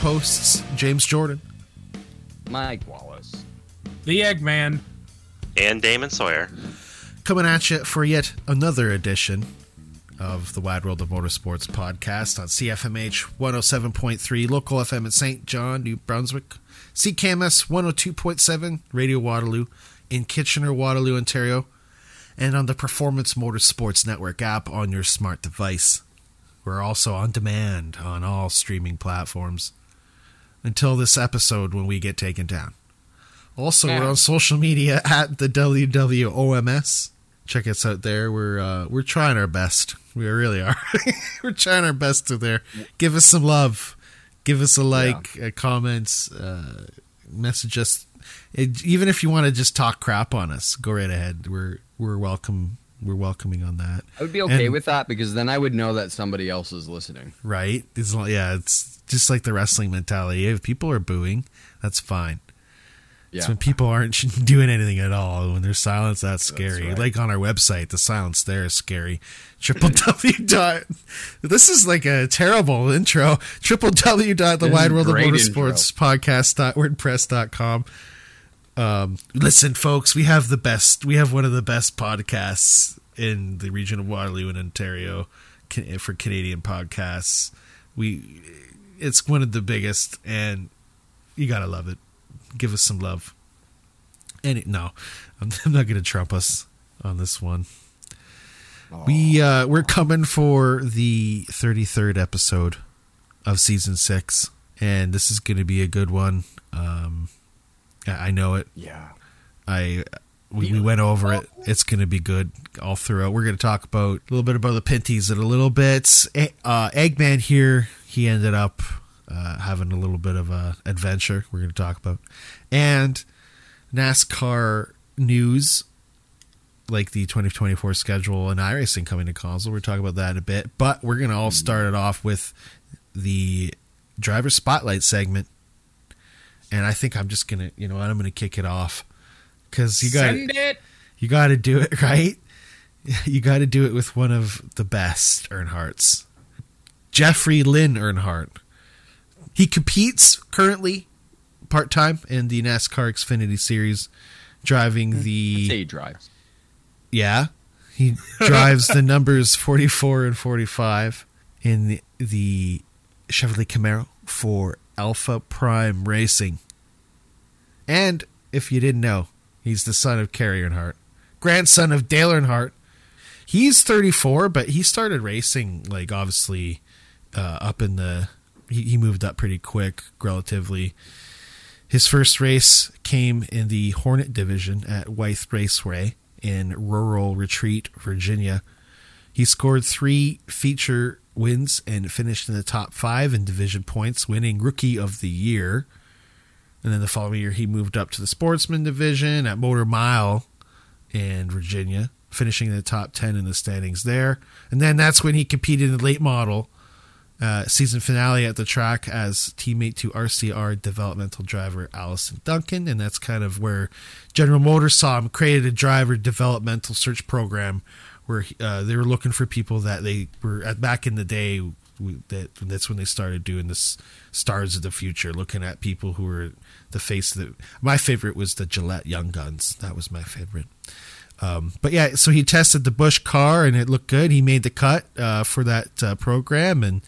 This is your hosts, James Jordan. Mike Wallace. The Eggman. And Damon Sawyer. Coming at you for yet another edition of the Wide World of Motorsports podcast on CFMH 107.3, local FM in St. John, New Brunswick, CKMS 102.7, Radio Waterloo in Kitchener, Waterloo, Ontario, and on the Performance Motorsports Network app on your smart device. We're also on demand on all streaming platforms until this episode when we get taken down. Also, we're on social media at the WWOMS. Check us out there. We're uh, we're trying our best. We really are. we're trying our best to there. Give us some love. Give us a like, yeah. comments, uh, message us. It, even if you want to just talk crap on us, go right ahead. We're we're welcome we're welcoming on that. I would be okay and, with that because then I would know that somebody else is listening. Right? It's, yeah, it's just like the wrestling mentality. If people are booing, that's fine. Yeah. It's when people aren't doing anything at all. When there's silence, that's scary. That's right. Like on our website, the silence there is scary. Triple W dot. This is like a terrible intro. Triple W dot the Wide World of Motorsports podcast dot wordpress dot com. Um, listen, folks, we have the best. We have one of the best podcasts in the region of Waterloo and Ontario for Canadian podcasts. We, it's one of the biggest, and you gotta love it give us some love. And no, I'm, I'm not going to trump us on this one. Aww. We uh, we're coming for the 33rd episode of season six, and this is going to be a good one. Um, I know it. Yeah. I we, we went over it. It's going to be good all throughout. We're going to talk about a little bit about the Pinty's in a little bit. Uh, Eggman here, he ended up uh, having a little bit of a adventure we're going to talk about, and NASCAR news like the 2024 schedule and iRacing coming to console. We're talking about that in a bit, but we're going to all start it off with the driver spotlight segment. And I think I'm just going to, you know what, I'm going to kick it off cuz you got you got to do it right. You got to do it with one of the best Earnhardts. Jeffrey Lynn Earnhardt he competes currently part time in the NASCAR Xfinity Series, driving hmm. the. he drives. Yeah, he drives the numbers forty four and forty five in the, the Chevrolet Camaro for Alpha Prime Racing. And if you didn't know, he's the son of Kerry Earnhardt, grandson of Dale Earnhardt. He's 34, but he started racing like obviously uh, up in the he, he moved up pretty quick, relatively. His first race came in the Hornet division at Wythe Raceway in rural Retreat, Virginia. He scored three feature wins and finished in the top five in division points, winning Rookie of the Year. And then the following year, he moved up to the Sportsman division at Motor Mile in Virginia, finishing in the top 10 in the standings there. And then that's when he competed in the late model uh, season finale at the track as teammate to RCR developmental driver Allison Duncan, and that's kind of where General Motors saw him created a driver developmental search program where uh, they were looking for people that they were at back in the day. That that's when they started doing this stars of the future, looking at people who were the face of the. My favorite was the Gillette Young Guns. That was my favorite. Um, but yeah, so he tested the Busch car and it looked good. He made the cut uh, for that uh, program and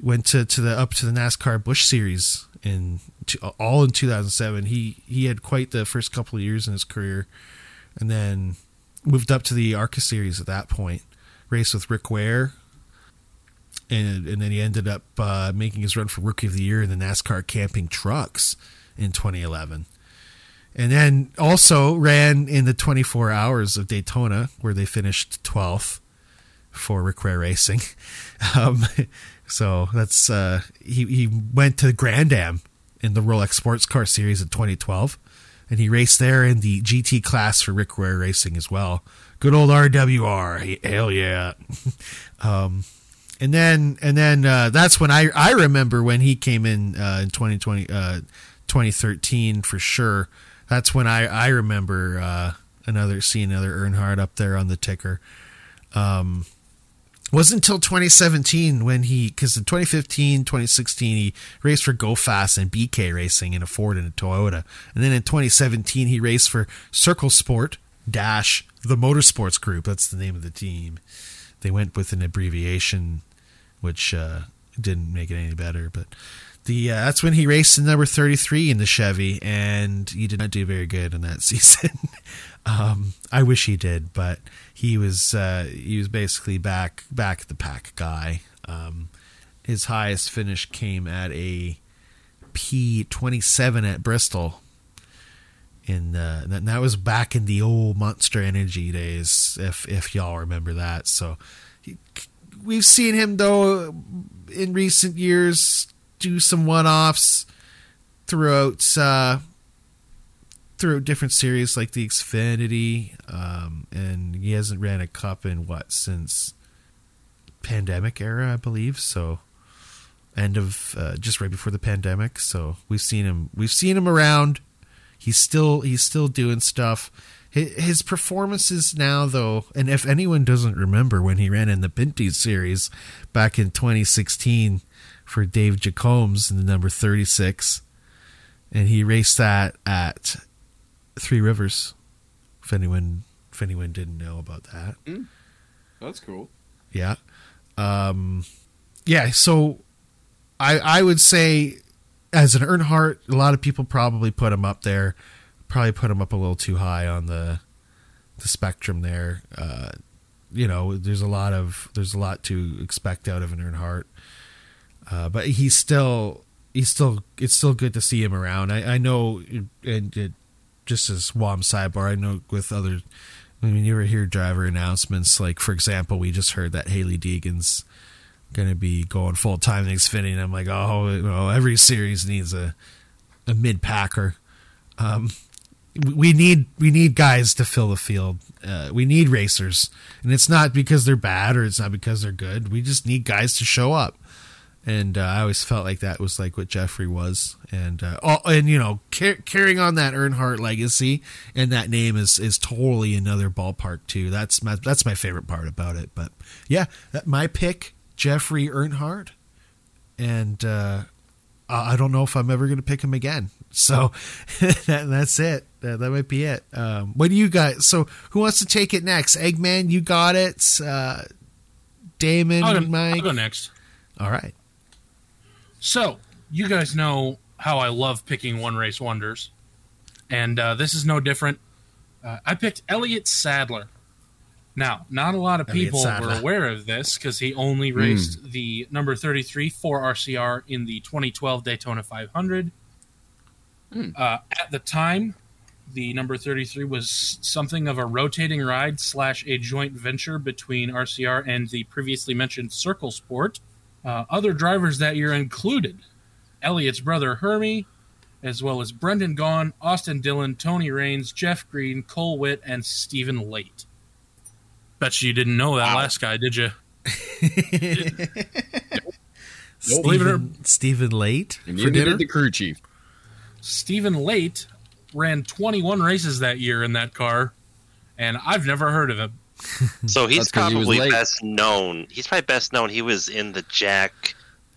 went to, to the up to the NASCAR Busch Series in all in 2007. He he had quite the first couple of years in his career, and then moved up to the ARCA Series at that point. Raced with Rick Ware, and and then he ended up uh, making his run for Rookie of the Year in the NASCAR Camping Trucks in 2011. And then also ran in the 24 hours of Daytona, where they finished 12th for Ware Racing. Um, so that's uh, he he went to Grand Am in the Rolex Sports Car Series in 2012, and he raced there in the GT class for Ware Racing as well. Good old RWR, hell yeah. um, and then and then uh, that's when I I remember when he came in uh, in 2020 uh, 2013 for sure. That's when I I remember uh, another seeing another Earnhardt up there on the ticker. Um, wasn't until 2017 when he because in 2015 2016 he raced for go fast and bk racing in a ford and a toyota. And then in 2017 he raced for circle sport dash the motorsports group. That's the name of the team. They went with an abbreviation which uh, didn't make it any better but the uh, that's when he raced in number 33 in the chevy and he did not do very good in that season um, i wish he did but he was uh, he was basically back back the pack guy. Um, his highest finish came at a P twenty seven at Bristol. In uh, and that was back in the old Monster Energy days, if if y'all remember that. So he, we've seen him though in recent years do some one offs throughout uh, through different series like the Xfinity, um, and he hasn't ran a cup in what since pandemic era, I believe. So end of uh, just right before the pandemic. So we've seen him. We've seen him around. He's still he's still doing stuff. His performances now, though, and if anyone doesn't remember when he ran in the Pinty series back in 2016 for Dave Jacombs in the number 36, and he raced that at Three Rivers. If anyone, if anyone didn't know about that, mm, that's cool. Yeah, um, yeah. So, I I would say, as an Earnhardt, a lot of people probably put him up there. Probably put him up a little too high on the the spectrum there. Uh, you know, there's a lot of there's a lot to expect out of an Earnhardt, uh, but he's still he's still it's still good to see him around. I, I know, and it, just as WOM sidebar, I know with other I mean, you ever hear driver announcements, like for example, we just heard that Hailie Deegan's going to be going full time in Xfinity, and I'm like, oh, you know, every series needs a a mid packer. Um, we need we need guys to fill the field. Uh, we need racers, and it's not because they're bad or it's not because they're good. We just need guys to show up and uh, I always felt like that was like what Jeffrey was, and uh, oh, and you know car- carrying on that Earnhardt legacy, and that name is is totally another ballpark too. That's my that's my favorite part about it. But yeah, my pick Jeffrey Earnhardt, and uh, I don't know if I'm ever going to pick him again. So that, that's it. That, that might be it. Um, what do you guys? So who wants to take it next? Eggman, you got it. Uh, Damon, I'll go, Mike. I'll go next. All right. So, you guys know how I love picking one race wonders, and uh, this is no different. Uh, I picked Elliott Sadler. Now, not a lot of people were aware of this because he only raced mm. the number 33 for RCR in the 2012 Daytona 500. Mm. Uh, at the time, the number 33 was something of a rotating ride slash a joint venture between RCR and the previously mentioned Circle Sport. Uh, other drivers that year included Elliott's brother Hermie, as well as Brendan Gaughan, Austin Dillon, Tony Raines, Jeff Green, Cole Whitt, and Stephen Late. Bet you didn't know that wow. last guy, did you? Stephen, Stephen Late and for dinner? the crew chief. Stephen Late ran 21 races that year in that car, and I've never heard of him. so he's probably he best known. He's probably best known. He was in the Jack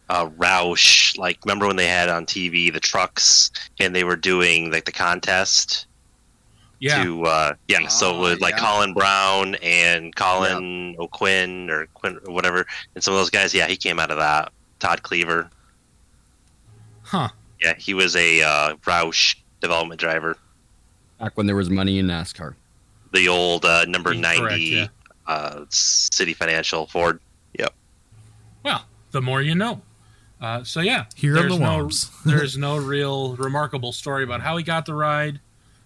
uh, Roush. Like, remember when they had on TV the trucks and they were doing like the contest? Yeah. To uh, yeah, so ah, with like yeah. Colin Brown and Colin yeah. O'Quinn or Quinn or whatever, and some of those guys. Yeah, he came out of that. Todd Kluever. Huh. Yeah, he was a uh, Roush development driver. Back when there was money in NASCAR the old uh, number Correct, ninety yeah. uh, CitiFinancial Ford. Yep. Well, the more you know. Uh, so yeah, here there's the no there's no real remarkable story about how he got the ride.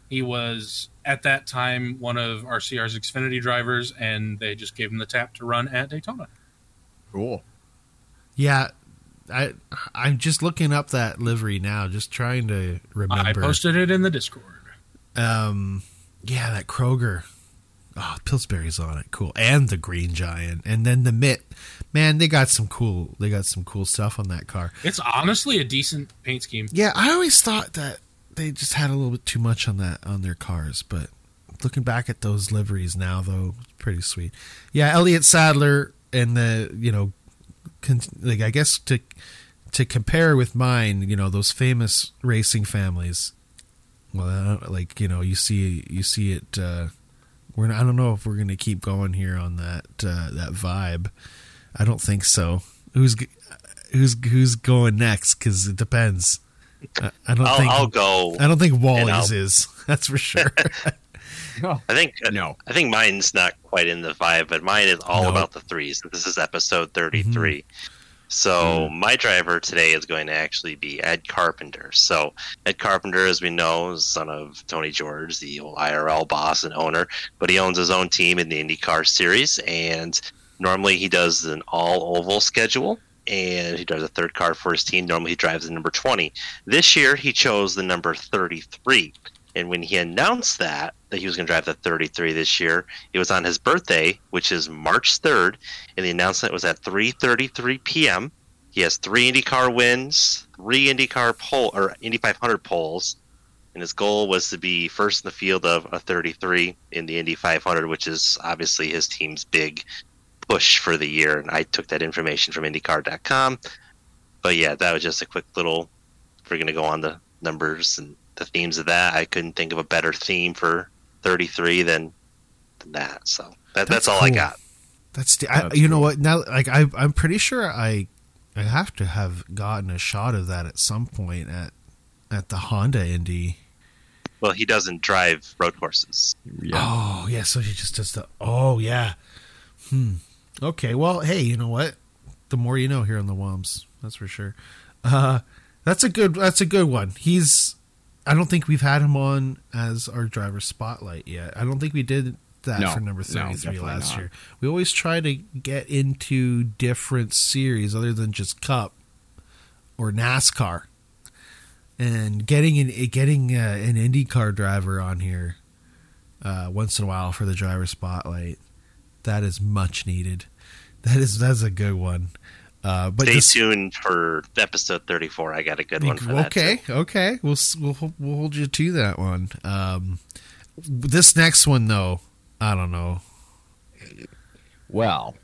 He was at that time one of RCR's Xfinity drivers, and they just gave him the tap to run at Daytona. Cool. Yeah, I I'm just looking up that livery now, just trying to remember. I posted it in the Discord. Um, yeah, that Kroger. Oh, Pillsbury's on it. Cool. And the Green Giant. And then the Mitt. Man, they got some cool they got some cool stuff on that car. It's honestly a decent paint scheme. Yeah, I always thought that they just had a little bit too much on that on their cars, but looking back at those liveries now though, it's pretty sweet. Yeah, Elliott Sadler and the you know, con- like I guess to to compare with mine, you know, those famous racing families. Well, like you know, you see you see it. Uh, we're not, I don't know if we're going to keep going here on that uh, that vibe. I don't think so. Who's who's who's going next? Because it depends. I, I don't I'll, think I'll go. I don't think Wally's is. That's for sure. I think uh, no. I think mine's not quite in the vibe, but mine is all no. about the threes. This is episode thirty-three. Mm-hmm. So mm. my driver today is going to actually be Ed Carpenter. So Ed Carpenter, as we know, is son of Tony George, the old IRL boss and owner, but he owns his own team in the IndyCar series, and normally he does an all oval schedule. And he drives a third car for his team. Normally, he drives the number 20. This year, he chose the number 33. And when he announced that, that he was going to drive the 33 this year, it was on his birthday, which is March 3rd, and the announcement was at 3:33 p.m. He has three IndyCar wins, three IndyCar pole or Indy 500 poles, and his goal was to be first in the field of a 33 in the Indy 500, which is obviously his team's big push for the year. And I took that information from IndyCar.com. But yeah, that was just a quick little. We're going to go on the numbers and the themes of that. I couldn't think of a better theme for 33 than, than that. So that, that's, that's all cool. I got. That's, the, I, you cool. know what now like I I'm pretty sure I I have to have gotten a shot of that at some point at at the Honda Indy. Well, he doesn't drive road courses. Yeah. Oh, yeah, so he just does the Oh, yeah. Hmm. Okay, well, hey, you know what? The more you know here on the WOMs, that's for sure. Uh that's a good that's a good one. He's I don't think we've had him on as our driver spotlight yet. I don't think we did that no, for number 33 no, last not. year. We always try to get into different series other than just Cup or NASCAR. And getting an getting uh, an IndyCar driver on here uh, once in a while for the driver spotlight that is much needed. That is that's a good one. Uh, but stay just, tuned for episode 34. I got a good one for okay, that. Okay, okay. We'll, we'll we'll hold you to that one. Um, this next one though, I don't know. Well,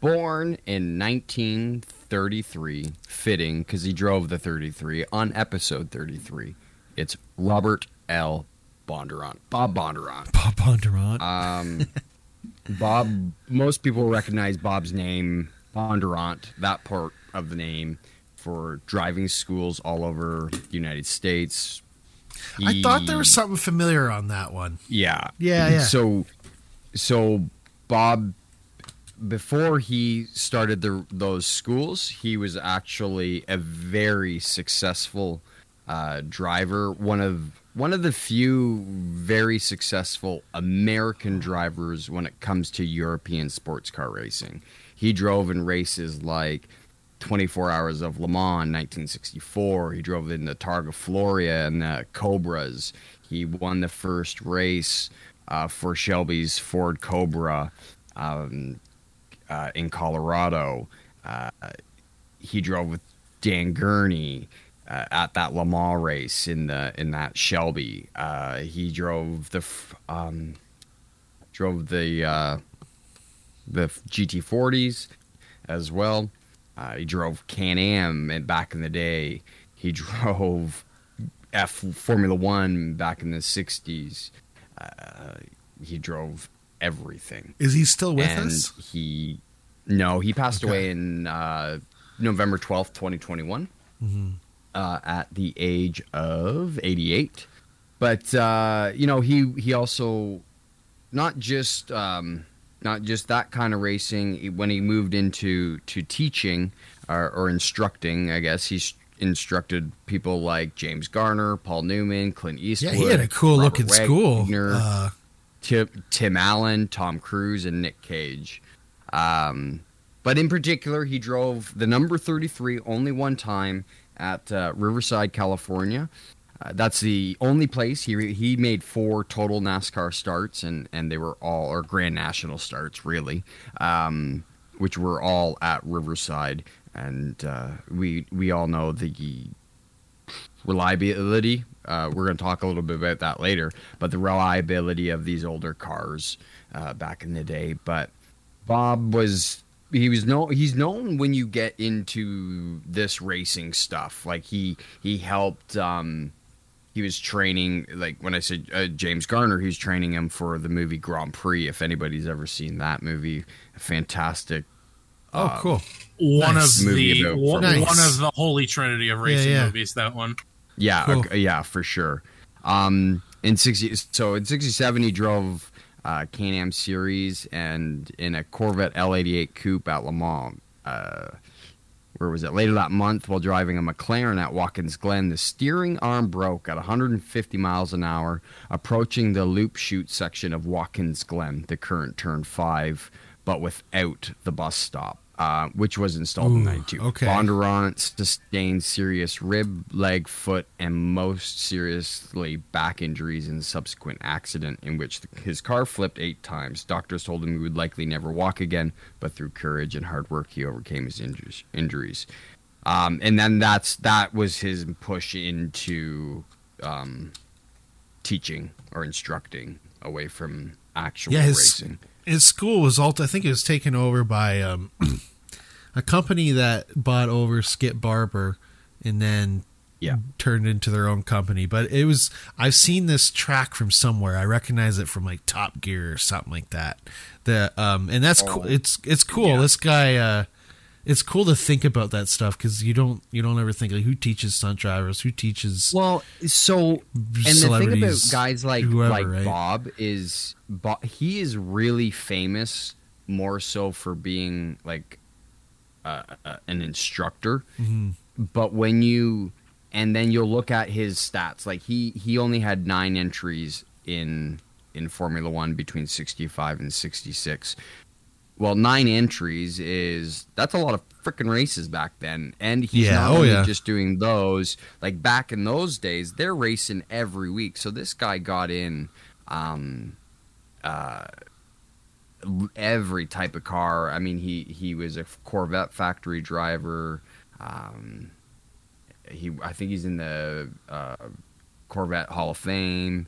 born in 1933, fitting because he drove the 33 on episode 33. It's Robert L. Bondurant. Bob Bondurant. Bob Bondurant. Um, Bob. Most people recognize Bob's name Bondurant, that part of the name, for driving schools all over the United States. He, I thought there was something familiar on that one. Yeah. Yeah, yeah. So so Bob before he started the, those schools, he was actually a very successful uh, driver. One of one of the few very successful American drivers when it comes to European sports car racing. He drove in races like 24 Hours of Le Mans 1964. He drove in the Targa Florio and the Cobras. He won the first race uh, for Shelby's Ford Cobra um, uh, in Colorado. Uh, he drove with Dan Gurney. Uh, at that Le Mans race in the in that Shelby, uh, he drove the um, drove the uh, the GT40s as well. Uh, he drove Can Am and back in the day. He drove F Formula One back in the '60s. Uh, he drove everything. Is he still with and us? He no, he passed okay. away in uh, November twelfth, twenty twenty one, mm-hmm. uh, at the age of eighty eight. But uh, you know, he he also not just um, not just that kind of racing. When he moved into to teaching or, or instructing, I guess he's instructed people like James Garner, Paul Newman, Clint Eastwood. Yeah, he had a cool Robert looking school. Uh, Tim, Tim Allen, Tom Cruise, and Nick Cage. Um, but in particular, he drove the number 33 only one time at uh, Riverside, California. Uh, that's the only place he he made four total NASCAR starts, and and they were all or Grand National starts really, um, which were all at Riverside, and uh, we we all know the reliability. Uh, we're going to talk a little bit about that later, but the reliability of these older cars uh, back in the day. But Bob was he was no he's known when you get into this racing stuff. Like he he helped um he was training like when I said uh, James Garner, he was training him for the movie Grand Prix. If anybody's ever seen that movie, a fantastic. Oh, um, cool! One nice. of the one, nice. one, of the holy trinity of racing yeah, yeah. movies. That one. Yeah, cool. uh, yeah, for sure. Um, in sixty, so in '67, he drove uh, Can-Am Series and in a Corvette L88 Coupe at Le Mans. Uh, where was it? Later that month, while driving a McLaren at Watkins Glen, the steering arm broke at 150 miles an hour, approaching the loop chute section of Watkins Glen, the current turn five, but without the bus stop uh, which was installed Ooh, in 92. Okay. Bondurant sustained serious rib, leg, foot, and most seriously back injuries in the subsequent accident in which the, his car flipped eight times. Doctors told him he would likely never walk again, but through courage and hard work, he overcame his injuries. injuries. Um, and then that's that was his push into um, teaching or instructing away from actual yeah, his, racing his school was all I think it was taken over by um, a company that bought over Skip Barber and then yeah. turned into their own company. But it was I've seen this track from somewhere. I recognize it from like Top Gear or something like that. The um and that's oh, cool. It's it's cool. Yeah. This guy uh it's cool to think about that stuff because you don't you don't ever think like who teaches stunt drivers, who teaches well. So and the thing about guys like whoever, like right? Bob is Bob, he is really famous more so for being like uh, uh, an instructor, mm-hmm. but when you and then you'll look at his stats, like he he only had nine entries in in Formula One between 65 and 66 well, nine entries is that's a lot of freaking races back then, and he's yeah, not oh, only yeah. just doing those. Like back in those days, they're racing every week. So this guy got in um, uh, every type of car. I mean, he he was a Corvette factory driver. Um, he, I think he's in the uh, Corvette Hall of Fame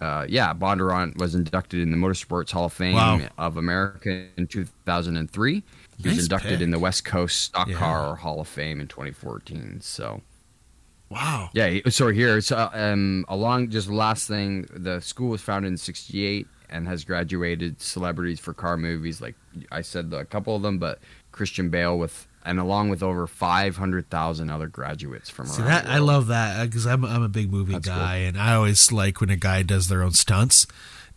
uh, yeah, Bondurant was inducted in the Motorsports Hall of Fame wow. of America in 2003. He nice was inducted pick. in the West Coast Stock yeah. Car Hall of Fame in 2014. So, wow. Yeah. So here, so um, along just last thing, the school was founded in '68 and has graduated celebrities for car movies. Like I said, a couple of them, but Christian Bale with and along with over 500,000 other graduates from See, that, I love that because I'm, I'm a big movie that's guy cool. and I always like when a guy does their own stunts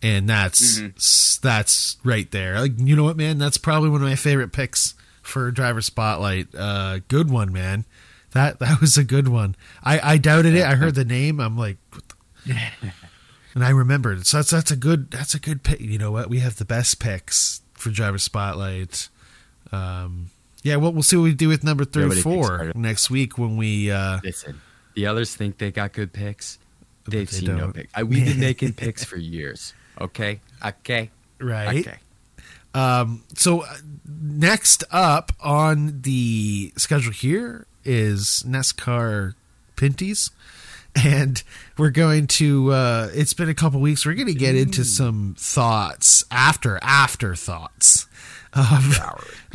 and that's mm-hmm. that's right there. Like you know what man, that's probably one of my favorite picks for driver spotlight. Uh good one, man. That that was a good one. I I doubted it. I heard the name. I'm like and I remembered. So that's that's a good that's a good pick. You know what? We have the best picks for driver spotlight. Um yeah, well, we'll see what we do with number three, four next week when we. Uh, Listen, the others think they got good picks. They've they seen don't. no picks. We've been making picks for years. Okay, okay, right. Okay. Um, so uh, next up on the schedule here is NASCAR Pinty's, and we're going to. Uh, it's been a couple weeks. We're going to get into some thoughts after afterthoughts of,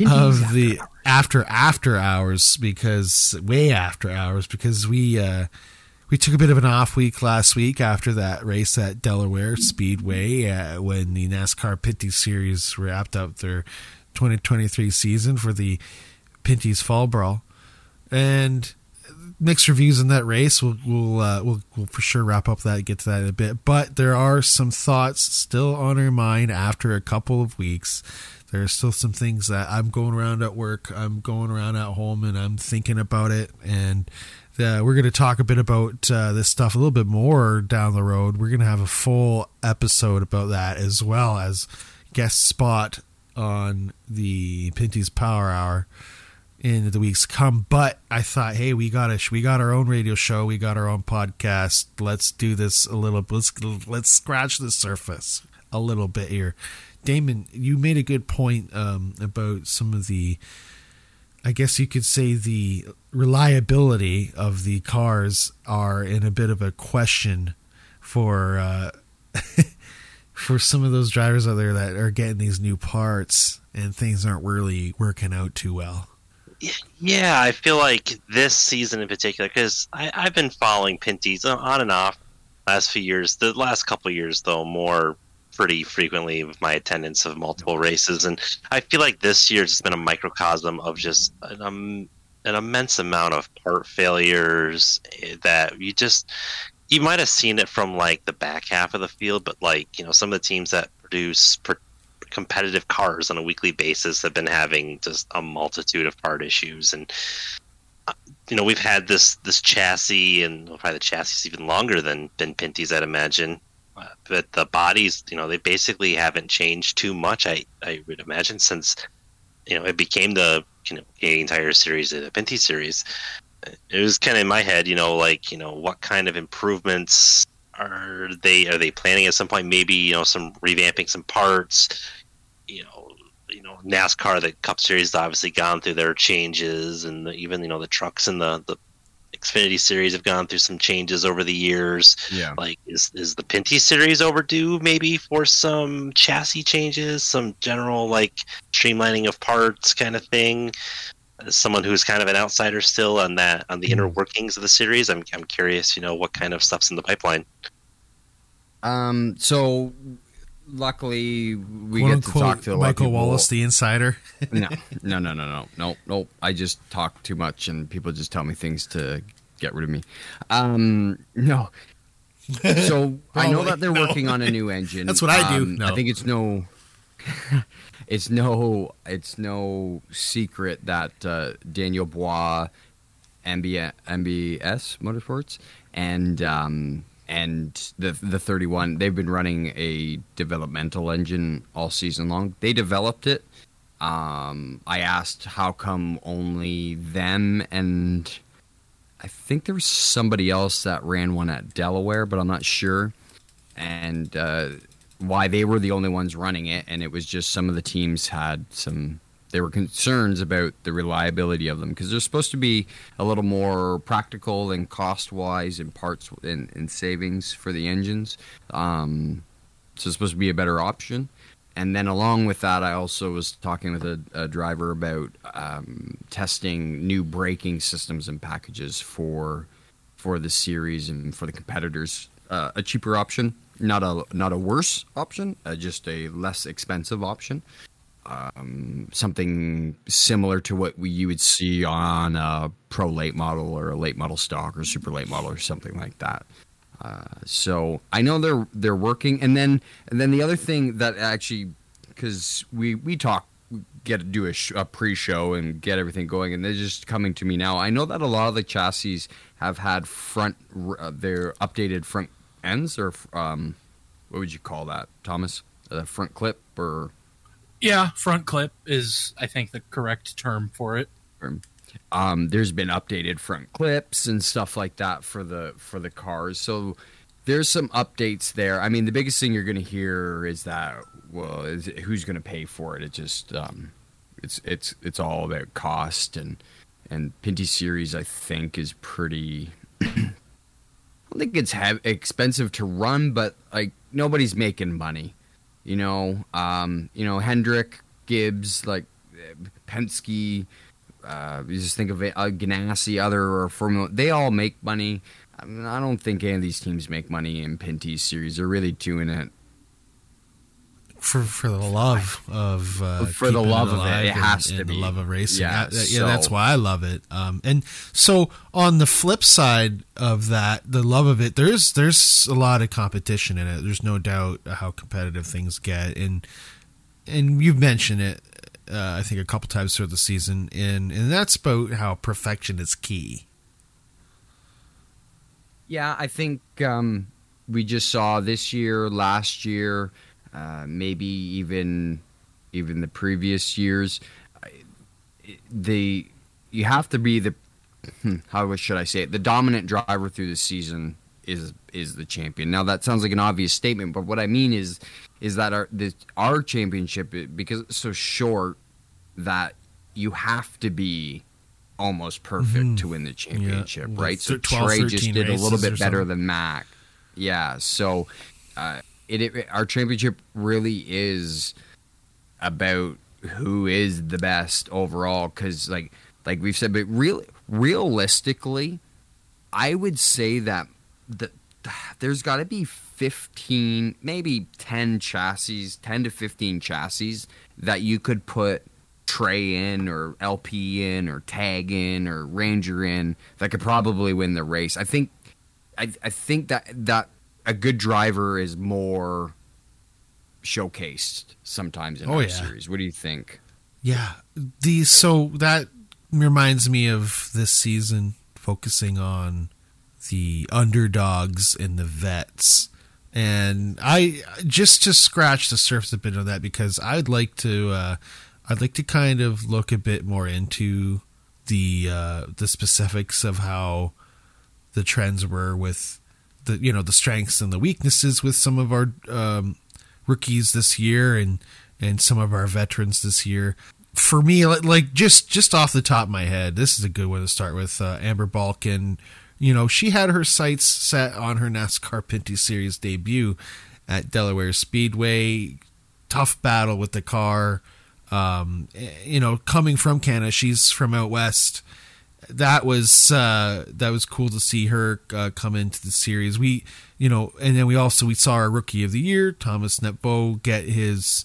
of the after after hours because way after hours because we uh, we took a bit of an off week last week after that race at Delaware Speedway uh, when the NASCAR Pinty Series wrapped up their 2023 season for the Pinty's Fall Brawl and mixed reviews in that race. We'll we'll, uh, we'll we'll for sure wrap up that get to that in a bit. But there are some thoughts still on our mind after a couple of weeks there are still some things that I'm going around at work, I'm going around at home, and I'm thinking about it. And uh, we're going to talk a bit about uh, this stuff a little bit more down the road. We're going to have a full episode about that as well as guest spot on the Pinty's Power Hour in the weeks to come. But I thought, hey, we got a we got our own radio show, we got our own podcast. Let's do this a little. Let's let's scratch the surface a little bit here. Damon, you made a good point um, about some of the, I guess you could say the reliability of the cars are in a bit of a question for uh, for some of those drivers out there that are getting these new parts and things aren't really working out too well. Yeah, I feel like this season in particular, because I've been following Pinty's on and off last few years. The last couple years, though, more pretty frequently with my attendance of multiple races, and I feel like this year's just been a microcosm of just an, um, an immense amount of part failures eh, that you just you might have seen it from like the back half of the field, but like you know some of the teams that produce per- competitive cars on a weekly basis have been having just a multitude of part issues and uh, you know we've had this this chassis and probably the chassis is even longer than than Pinty's I'd imagine but the bodies you know they basically haven't changed too much I I would imagine since you know it became the you know the entire series the Pinty series. It was kind of in my head you know like you know what kind of improvements are they are they planning at some point? Maybe you know some revamping some parts you know, you know, NASCAR, the Cup Series, obviously gone through their changes, and the, even you know the trucks and the the Xfinity Series have gone through some changes over the years. Yeah, like is is the Pinty Series overdue maybe for some chassis changes, some general like streamlining of parts kind of thing? As someone who's kind of an outsider still on that on the inner hmm. workings of the series, I'm I'm curious, you know, what kind of stuff's in the pipeline. Um, so luckily we Quote, get to talk to Michael Wallace, the insider. no, no, no, no, no, no, no. I just talk too much, and people just tell me things to get rid of me. Um, no. So I know that they're no. working on a new engine. That's what I do. Um, no. I think it's no. it's no. It's no secret that uh, Daniel Bois, MB, MBS Motorsports, and um, and the the 31 they've been running a developmental engine all season long. They developed it. Um, i asked how come only them and i think there was somebody else that ran one at delaware but i'm not sure. And uh, why they were the only ones running it and it was just some of the teams had some there were concerns about the reliability of them because they're supposed to be a little more practical and cost wise in parts and, and, savings for the engines. Um, so it's supposed to be a better option. And then along with that, I also was talking with a, a driver about um, testing new braking systems and packages for for the series and for the competitors. Uh, a cheaper option, not a not a worse option, uh, just a less expensive option um, something similar to what we, you would see on a pro late model or a late model stock or super late model or something like that. Uh, so I know they're they're working, and then and then the other thing that actually because we we talk get to do a, sh- a, pre-show and get everything going, and they're just coming to me now. I know that a lot of the chassis have had front uh, their updated front ends or um, what would you call that, Thomas? The front clip or yeah, front clip is I think the correct term for it. Um, there's been updated front clips and stuff like that for the for the cars. So there's some updates there. I mean, the biggest thing you're going to hear is that well, is who's going to pay for it? It just um, it's it's it's all about cost and and Pinty series I think is pretty. I don't think it's expensive to run, but like nobody's making money. You know, um, you know Hendrick, Gibbs, like Penske. Uh, you just think of it, uh, Ganassi, other or Formula. They all make money. I, mean, I don't think any of these teams make money in Pinty's series. They're really doing it for for the love of uh, for the love of it, it has and, to and be the love of racing. Yeah, yeah, so. that's why I love it. Um, and so on the flip side of that, the love of it, there's there's a lot of competition in it. There's no doubt how competitive things get, and and you've mentioned it, uh, I think a couple times throughout the season, and and that's about how perfection is key. Yeah, I think um, we just saw this year, last year uh, maybe even even the previous years. The you have to be the how should I say it? The dominant driver through the season is is the champion. Now that sounds like an obvious statement, but what I mean is is that our the, our championship because it's so short that you have to be almost perfect mm-hmm. to win the championship, yeah. right? So 12, Trey just did a little bit better than Mac. Yeah, so uh, it, it our championship really is about who is the best overall because like like we've said but real realistically i would say that the, there's got to be 15 maybe 10 chassis 10 to 15 chassis that you could put Trey in or LP in or Tag in or Ranger in that could probably win the race. I think I, I think that that a good driver is more showcased sometimes in oh, our yeah. series. What do you think? Yeah, the so that reminds me of this season focusing on the underdogs and the vets. And I just to scratch the surface a bit on that because I'd like to uh, I'd like to kind of look a bit more into the uh, the specifics of how the trends were with the you know the strengths and the weaknesses with some of our um, rookies this year and and some of our veterans this year. For me, like just just off the top of my head, this is a good one to start with. Uh, Amber Balcaen, you know, she had her sights set on her NASCAR Pinty Series debut at Delaware Speedway. Tough battle with the car um, you know, coming from Canada, she's from out west. That was uh, that was cool to see her uh, come into the series. We, you know, and then we also we saw our rookie of the year, Thomas Nepo, get his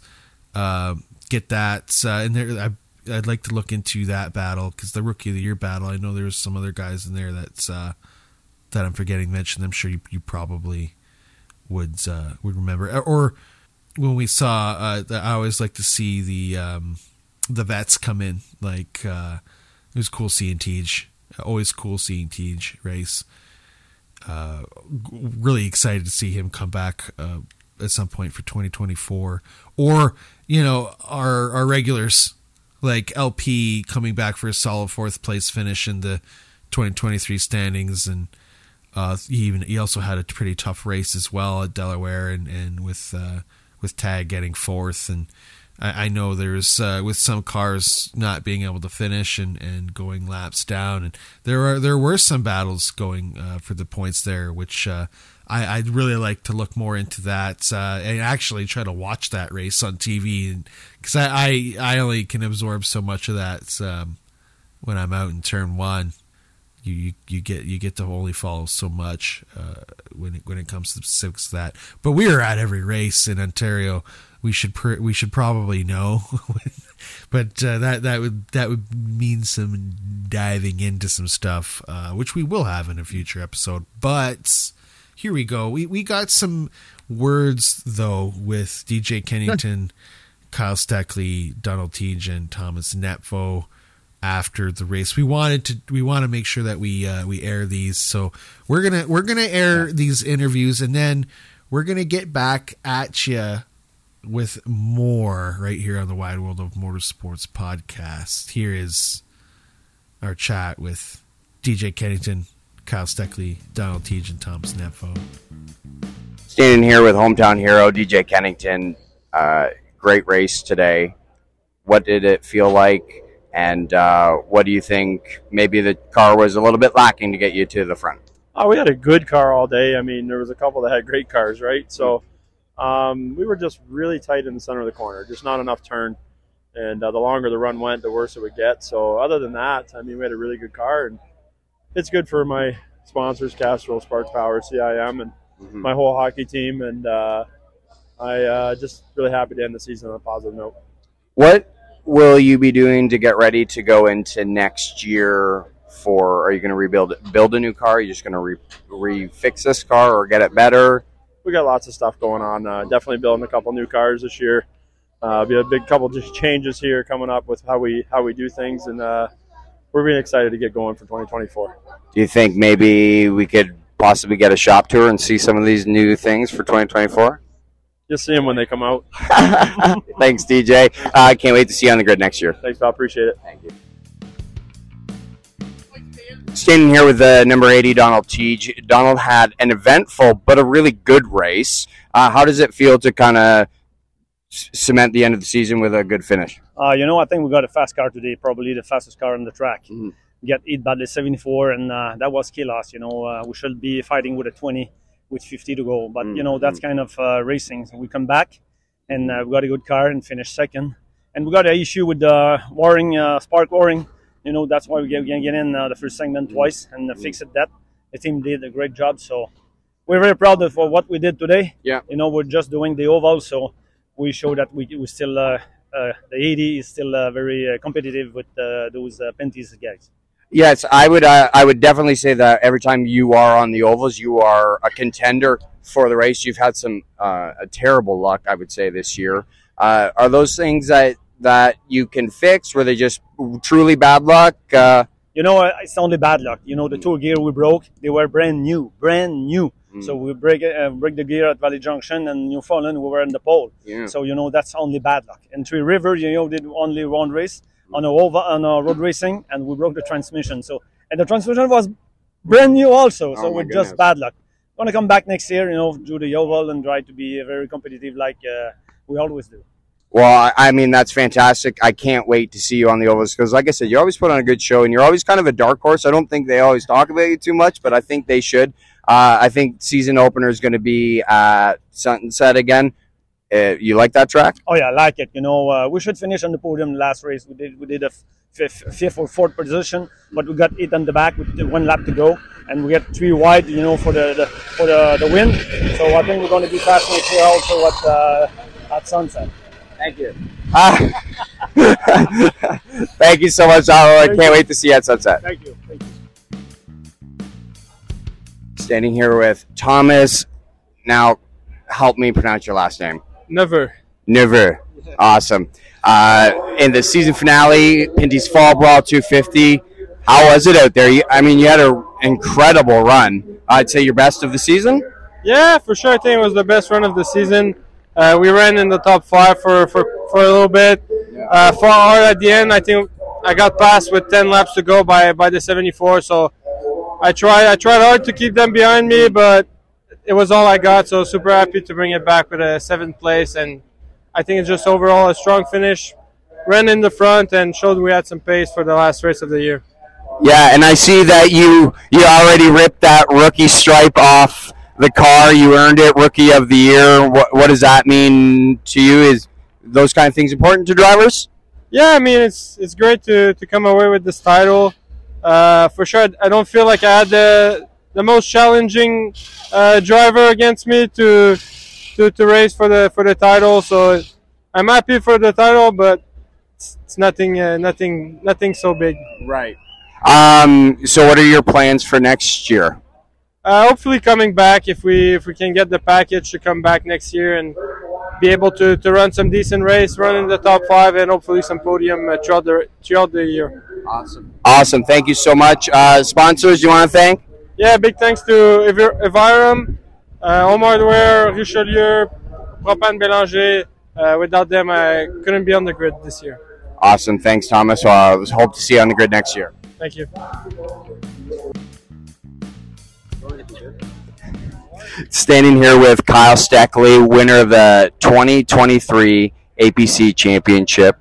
uh, get that. Uh, and there, I, I'd like to look into that battle because the rookie of the year battle. I know there's some other guys in there that's uh, that I'm forgetting to mention. I'm sure you, you probably would uh, would remember or when we saw, uh, I always like to see the um, the vets come in. Like uh, it was cool seeing Tej. Always cool seeing Tej race. Uh, really excited to see him come back uh, at some point for 2024, or you know our our regulars like LP coming back for a solid fourth place finish in the 2023 standings and. Uh, he even he also had a pretty tough race as well at Delaware and and with uh, with Tag getting fourth, and I, I know there's uh, with some cars not being able to finish and, and going laps down, and there are there were some battles going uh, for the points there, which uh, I, would really like to look more into that uh, and actually try to watch that race on TV, because I, I, I only can absorb so much of that um, when I'm out in turn one you, you, you get you get to only follow so much uh, when it, when it comes to specifics of that. But we are at every race in Ontario. We should pr- we should probably know, but uh, that that would that would mean some diving into some stuff, uh, which we will have in a future episode. But here we go. We we got some words though with DJ Kennington, Kyle Steckley, Donald Theetge, and Thomas Nepveu after the race. We wanted to we want to make sure that we uh, we air these. So we're gonna we're gonna air these interviews and then we're gonna get back at you with more right here on the Wide World of Motorsports podcast. Here is our chat with DJ Kennington, Kyle Steckley, Donald Theetge, and Thomas Nepo. Standing here with hometown hero DJ Kennington. Uh, great race today. What did it feel like? And uh, what do you think? Maybe the car was a little bit lacking to get you to the front. Oh, we had a good car all day. I mean, there was a couple that had great cars, right? So um, we were just really tight in the center of the corner, just not enough turn. And uh, the longer the run went, the worse it would get. So other than that, I mean, we had a really good car, and it's good for my sponsors, Castrol, Sparks Power, CIM, and mm-hmm. my whole hockey team. And uh, I uh, just really happy to end the season on a positive note. What will you be doing to get ready to go into next year? For are you going to rebuild build a new car? Are you just going to re, refix this car or get it better? We got lots of stuff going on. Uh, definitely building a couple new cars this year. Uh, be a big couple just changes here coming up with how we how we do things, and uh, we're really excited to get going for 2024. Do you think maybe we could possibly get a shop tour and see some of these new things for 2024? You'll see them when they come out. Thanks, DJ. Uh, I can't wait to see you on the grid next year. Thanks, pal. Appreciate it. Thank you. Standing here with the number 80, Donald Theetge. Donald had an eventful but a really good race. Uh, how does it feel to kind of cement the end of the season with a good finish? Uh, you know, I think we got a fast car today, probably the fastest car on the track. Mm-hmm. Get it by the 74, and uh, that was kill us. You know, uh, we should be fighting with a 20 with 50 to go. But mm-hmm. you know that's mm-hmm. kind of uh, racing. So we come back, and uh, we got a good car and finished second. And we got an issue with the wiring, uh, spark wiring. You know that's why we get, get in uh, the first segment twice and uh, fix it. That the team did a great job. So we're very proud of what we did today. Yeah. You know we're just doing the oval, so we show that we we still uh, the 80 is still very competitive with those uh, guys. Yes, I would. Uh, I would definitely say that every time you are on the ovals, you are a contender for the race. You've had some uh, terrible luck, I would say, this year. Uh, are those things that that you can fix? Were they just truly bad luck? Uh, you know, it's only bad luck. You know, the two gear we broke, they were brand new, brand new. Mm. So we break uh, break the gear at Vallée-Jonction and Newfoundland. We were in the pole. Yeah. So you know that's only bad luck. In Three Rivers, you know, did only one race on a over on a road racing, and we broke the transmission. So and the transmission was brand new also. So oh with just bad luck. Gonna come back next year, you know, do the oval and try to be very competitive like uh, we always do. Well, I mean that's fantastic. I can't wait to see you on the ovals because, like I said, you always put on a good show, and you're always kind of a dark horse. I don't think they always talk about you too much, but I think they should. Uh, I think season opener is going to be at Sunset again. Uh, you like that track? Oh yeah, I like it. You know, uh, we should finish on the podium last race. We did we did a fifth, or fourth position, but we got eight on the back with one lap to go, and we get three wide. You know, for the, the for the, the win. So I think we're going to be fast next year also at uh, at sunset. Thank you. Uh, thank you so much, Oliver. I can't you. wait to see you at sunset. Thank you. Thank you. Standing here with Thomas. Now, help me pronounce your last name. Nepveu. Nepveu. Awesome. Uh, in the season finale, Pinty's Fall Brawl 250. How was it out there? I mean, you had an incredible run. I'd say your best of the season. Yeah, for sure. I think it was the best run of the season. Uh, we ran in the top five for, for, for a little bit. Uh, far hard at the end. I think I got past with 10 laps to go by by the 74. So I tried I tried hard to keep them behind me, but it was all I got. So super happy to bring it back with a seventh place, and I think it's just overall a strong finish. Ran in the front and showed we had some pace for the last race of the year. Yeah, and I see that you you already ripped that rookie stripe off the car. You earned it, rookie of the year. What what does that mean to you? Is those kind of things important to drivers? Yeah, I mean it's it's great to, to come away with this title. Uh, for sure, I don't feel like I had the the most challenging uh, driver against me to, to to race for the for the title. So I'm happy for the title, but it's, it's nothing uh, nothing nothing so big. Right. Um. So what are your plans for next year? Uh, hopefully coming back if we if we can get the package to come back next year and be able to, to run some decent race, run in the top five, and hopefully some podium uh, throughout the throughout the year. Awesome. Awesome. Thank you so much. Uh, sponsors, you want to thank? yeah, big thanks to Evirum, uh, Home Hardware, Richelieu, Propane Bélanger. Uh, without them, I couldn't be on the grid this year. Awesome. Thanks, Thomas. Well, I hope to see you on the grid next year. Thank you. Standing here with Kyle Stackley, winner of the 2023 APC Championship.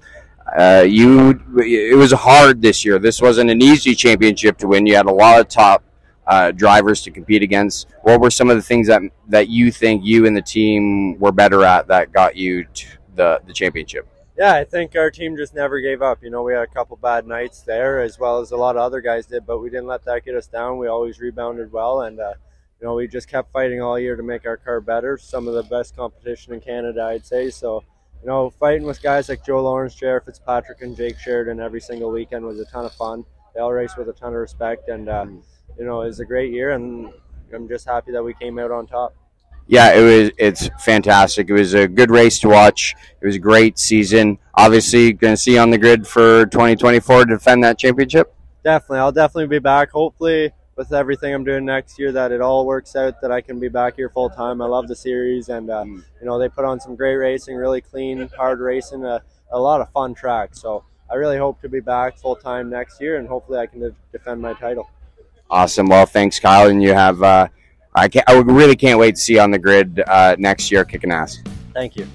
Uh, you, it was hard this year. This wasn't an easy championship to win. You had a lot of top uh, drivers to compete against. What were some of the things that that you think you and the team were better at that got you the the championship? Yeah, I think our team just never gave up. You know, we had a couple bad nights there, as well as a lot of other guys did, but we didn't let that get us down. We always rebounded well, and uh, you know, we just kept fighting all year to make our car better. Some of the best competition in Canada, I'd say. So, you know, fighting with guys like Joe Lawrence, Jared Fitzpatrick, and Jake Sheridan every single weekend was a ton of fun. They all race with a ton of respect, and uh, you know, it was a great year, and I'm just happy that we came out on top. Yeah, it was. It's fantastic. It was a good race to watch. It was a great season. Obviously, going to see you on the grid for 2024 to defend that championship. Definitely, I'll definitely be back. Hopefully, with everything I'm doing next year, that it all works out. That I can be back here full time. I love the series, and uh, mm. you know they put on some great racing, really clean, hard racing, a, a lot of fun tracks. So I really hope to be back full time next year, and hopefully I can de- defend my title. Awesome. Well, thanks, Kyle. And you have, uh, I, can't, I really can't wait to see you on the grid uh, next year kicking ass. Thank you.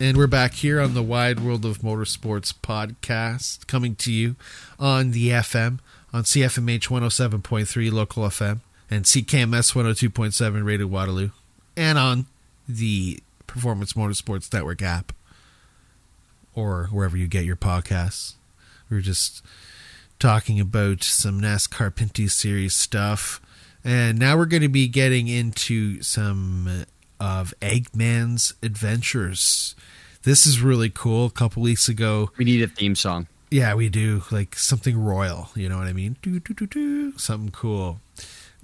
And we're back here on the Wide World of Motorsports podcast, coming to you on the FM, on CFMH 107.3 local FM and CKMS 102.7 Radio Waterloo, and on the Performance Motorsports Network app or wherever you get your podcasts. We are just talking about some NASCAR Pinty Series stuff. And now we're going to be getting into some of Eggman's adventures. This is really cool. A couple weeks ago, we need a theme song. Yeah, we do. Like something royal. You know what I mean? Do, do, do, do. Something cool.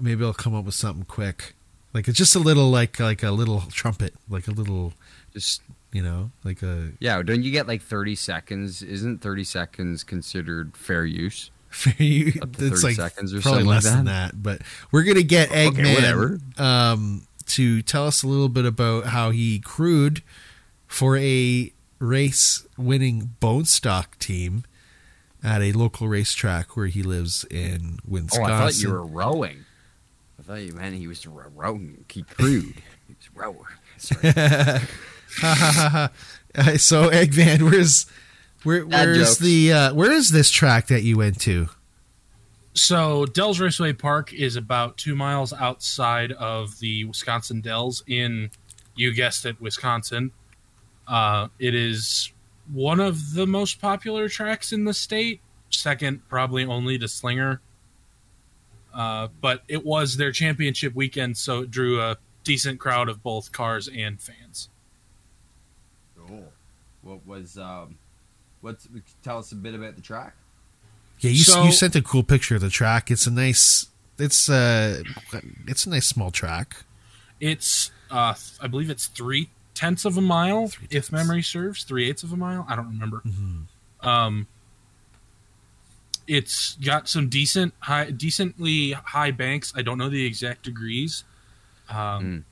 Maybe I'll come up with something quick. Like it's just a little like like a little trumpet, like a little just you know, like a yeah. Don't you get like thirty seconds? Isn't thirty seconds considered fair use? Fair use. It's like seconds or probably less like that. than that. But we're gonna get Eggman okay, um, to tell us a little bit about how he crewed for a race-winning bone stock team at a local racetrack where he lives in Wisconsin. Oh, I thought you were rowing. I thought you meant he was rowing. He crewed. he was rower. so Eggman, where's where where's the uh, where is this track that you went to? So Dells Raceway Park is about two miles outside of the Wisconsin Dells in, you guessed it, Wisconsin. Uh, it is one of the most popular tracks in the state. Second, probably only to Slinger. Uh, but it was their championship weekend, so it drew a decent crowd of both cars and fans. Cool. What was um, what's tell us a bit about the track? Yeah, you so, you sent a cool picture of the track. It's a nice it's uh it's a nice small track. It's uh I believe it's three tenths of a mile, if memory serves, three eighths of a mile. I don't remember. Mm-hmm. Um, it's got some decent high, decently high banks. I don't know the exact degrees. Um,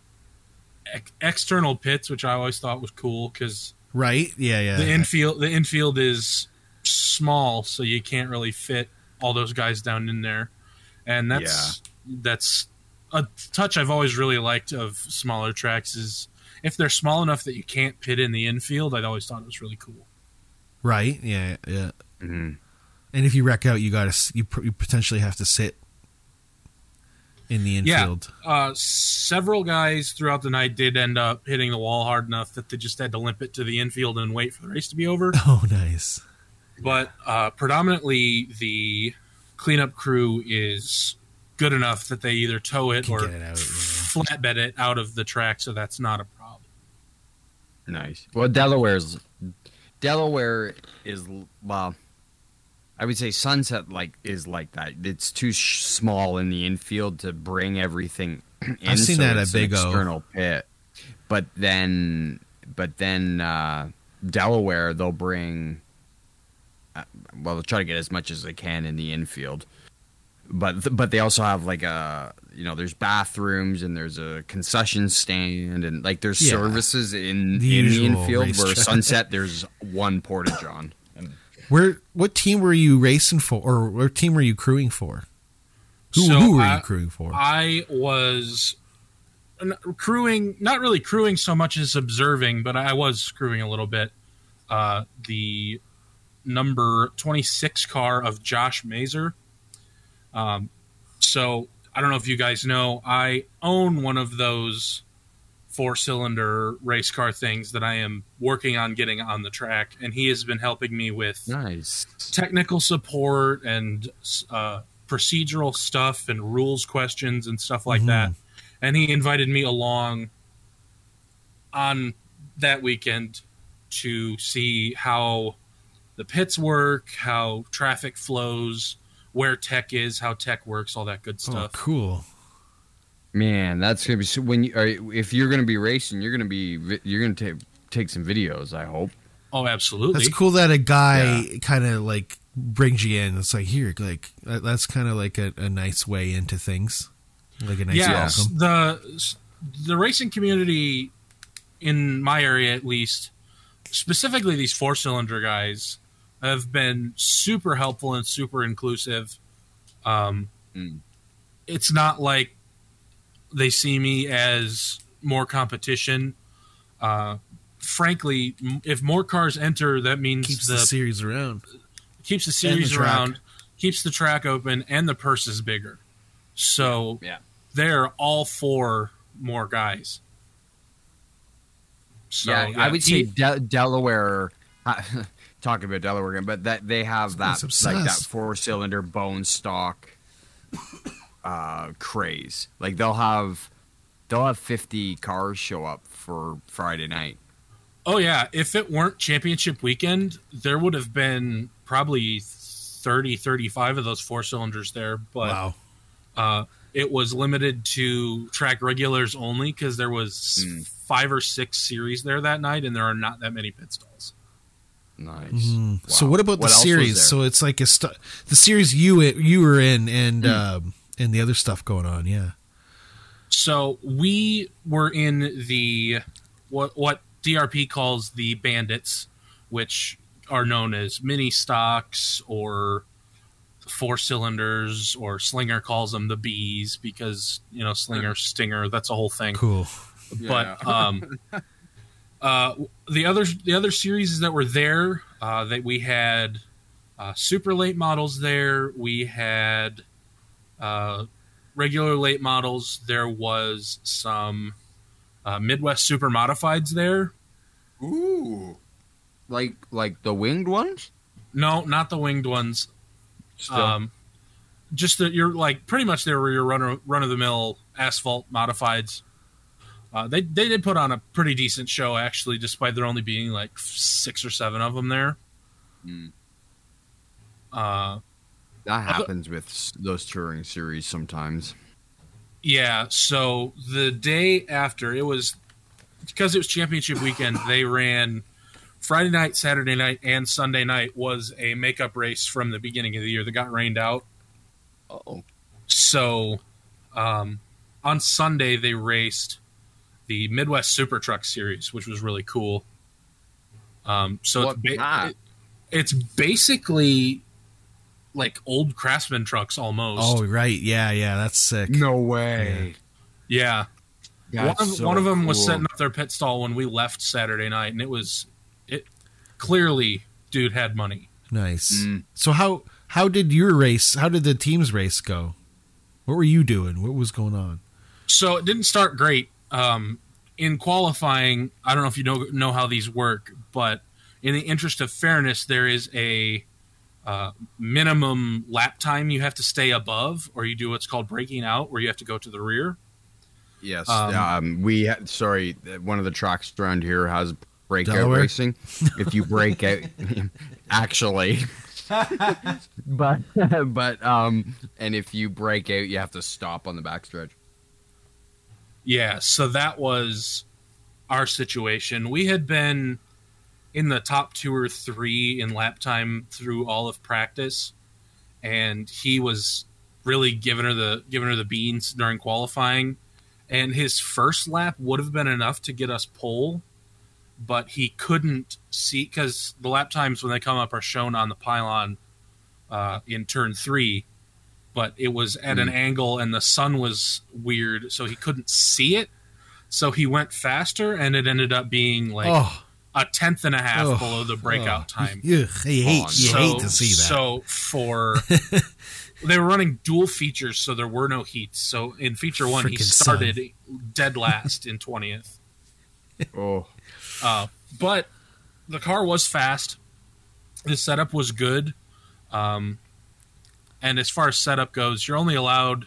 mm. external pits, which I always thought was cool because Right. Yeah. Yeah. The infield. The infield is small, so you can't really fit all those guys down in there, and that's yeah. that's a touch I've always really liked of smaller tracks is if they're small enough that you can't pit in the infield. I'd always thought it was really cool. Right. Yeah. Yeah. Mm-hmm. And if you wreck out, you got to you, you potentially have to sit in the infield. Yeah, uh, several guys throughout the night did end up hitting the wall hard enough that they just had to limp it to the infield and wait for the race to be over. Oh, nice. But uh, predominantly, the cleanup crew is good enough that they either tow it or it out, flatbed it out of the track, so that's not a problem. Nice. Well, Delaware's Delaware is well I would say Sunset like is like that. It's too sh- small in the infield to bring everything. In, I've seen so that at Big O external pit, but then but then uh, Delaware they'll bring. Uh, well, they'll try to get as much as they can in the infield, but but they also have like a you know there's bathrooms and there's a concession stand and like there's yeah. services in the in the infield where Sunset there's one portage on. Where what team were you racing for, or what team were you crewing for? Who, so who were I, you crewing for? I was crewing, not really crewing so much as observing, but I was crewing a little bit. Uh, the number twenty six car of Josh Mazer. Um, so I don't know if you guys know, I own one of those four cylinder race car things that I am working on getting on the track, and he has been helping me with nice technical support and uh, procedural stuff and rules questions and stuff like mm-hmm. that. And he invited me along on that weekend to see how the pits work, how traffic flows, where tech is, how tech works, all that good oh, stuff. Oh, cool. Man, that's gonna be so. When you are, if you're gonna be racing, you're gonna be you're gonna take take some videos. I hope. Oh, absolutely. That's cool that a guy yeah. kind of like brings you in. It's like here, like that's kind of like a, a, nice way into things, like a nice yeah, welcome. The the racing community in my area, at least, specifically these four cylinder guys, have been super helpful and super inclusive. Um, mm. It's not like they see me as more competition. Uh, frankly, if more cars enter, that means keeps the, the series around, keeps the series the around, keeps the track open, and the purse is bigger. So yeah. there all four more guys. So, yeah, yeah, I would he, say De- Delaware. talking about Delaware again, but that they have that like that four cylinder bone stock uh, craze. Like they'll have they'll have fifty cars show up for Friday night. Oh yeah, if it weren't championship weekend, there would have been probably 30, 35 of those four cylinders there. But wow. uh, it was limited to track regulars only because there was mm. five or six series there that night, and there are not that many pit stalls. Nice. Mm. Wow. So what about what the series? So it's like a st- the series you you were in, and mm. um, and the other stuff going on. Yeah. So we were in the what what DRP calls the bandits, which are known as mini stocks or four cylinders, or Slinger calls them the bees because you know Slinger Stinger. That's a whole thing. Cool. But yeah. um, uh, the other the other series that were there uh, that we had uh, super late models there. We had uh, regular late models. There was some uh, Midwest super modifieds there. Ooh, like like the winged ones? No, not the winged ones. Still. Um, just that you're like pretty much there were your run run of the mill asphalt modifieds. Uh, they they did put on a pretty decent show actually, despite there only being like six or seven of them there. Mm. Uh, that happens with those touring series sometimes. Yeah. So the day after it was because it was championship weekend, they ran Friday night, Saturday night, and Sunday night was a makeup race from the beginning of the year that got rained out. Oh. So um, on Sunday they raced the Midwest Super Truck Series, which was really cool. Um, so it's, ba- it, it's basically like old Craftsman trucks almost. Oh right, yeah, yeah, that's sick. No way. Yeah, yeah. one of, so one of them cool. was setting up their pit stall when we left Saturday night, and it was it clearly dude had money. Nice. Mm. So how how did your race? How did the team's race go? What were you doing? What was going on? So it didn't start great um, in qualifying, I don't know if you know know how these work, but in the interest of fairness, there is a uh, minimum lap time you have to stay above, or you do what's called breaking out, where you have to go to the rear. Yes, um, um, we had, sorry, one of the tracks around here has breakout Delaware? racing. if you break out, actually. but but um and if you break out you have to stop on the backstretch yeah, so that was our situation. We had been in the top two or three in lap time through all of practice, and he was really giving her the giving her the beans during qualifying. And his first lap would have been enough to get us pole, but he couldn't see because the lap times when they come up are shown on the pylon uh, in turn three but it was at mm. an angle and the sun was weird, so he couldn't see it. So he went faster, and it ended up being like oh. a tenth and a half oh. below the breakout oh. time. You, you hate, you so, hate to see that. So for they were running dual features, so there were no heats. So in feature one, Freaking he started sun. dead last in twentieth. Oh, uh, but the car was fast. The setup was good. Um, and as far as setup goes, you're only allowed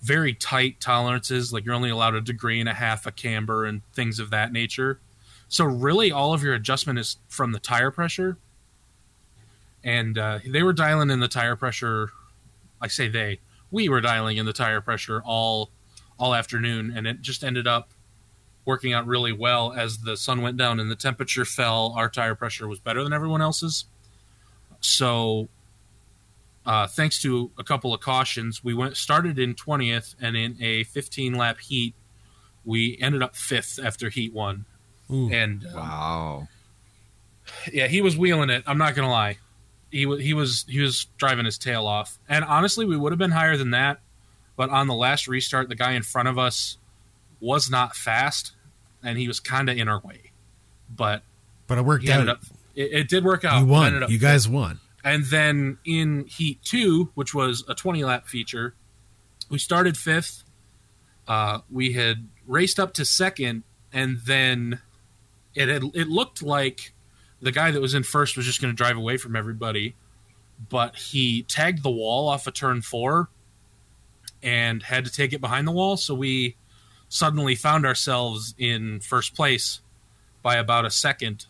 very tight tolerances. Like you're only allowed a degree and a half of camber and things of that nature. So really, all of your adjustment is from the tire pressure. And uh, they were dialing in the tire pressure. I say they. We were dialing in the tire pressure all all afternoon, and it just ended up working out really well as the sun went down and the temperature fell. Our tire pressure was better than everyone else's. So uh, thanks to a couple of cautions, we went started in 20th, and in a 15 lap heat, we ended up fifth after heat one. Ooh, and uh, wow, yeah, he was wheeling it. I'm not gonna lie, he was he was he was driving his tail off. And honestly, we would have been higher than that, but on the last restart, the guy in front of us was not fast, and he was kind of in our way. But but it worked out. Up, it, it, did work out. You won. You guys won. And then in Heat 2, which was a 20 lap feature, we started fifth uh, we had raced up to second, and then it had, it looked like the guy that was in first was just going to drive away from everybody, but he tagged the wall off of turn four and had to take it behind the wall. So we suddenly found ourselves in first place by about a second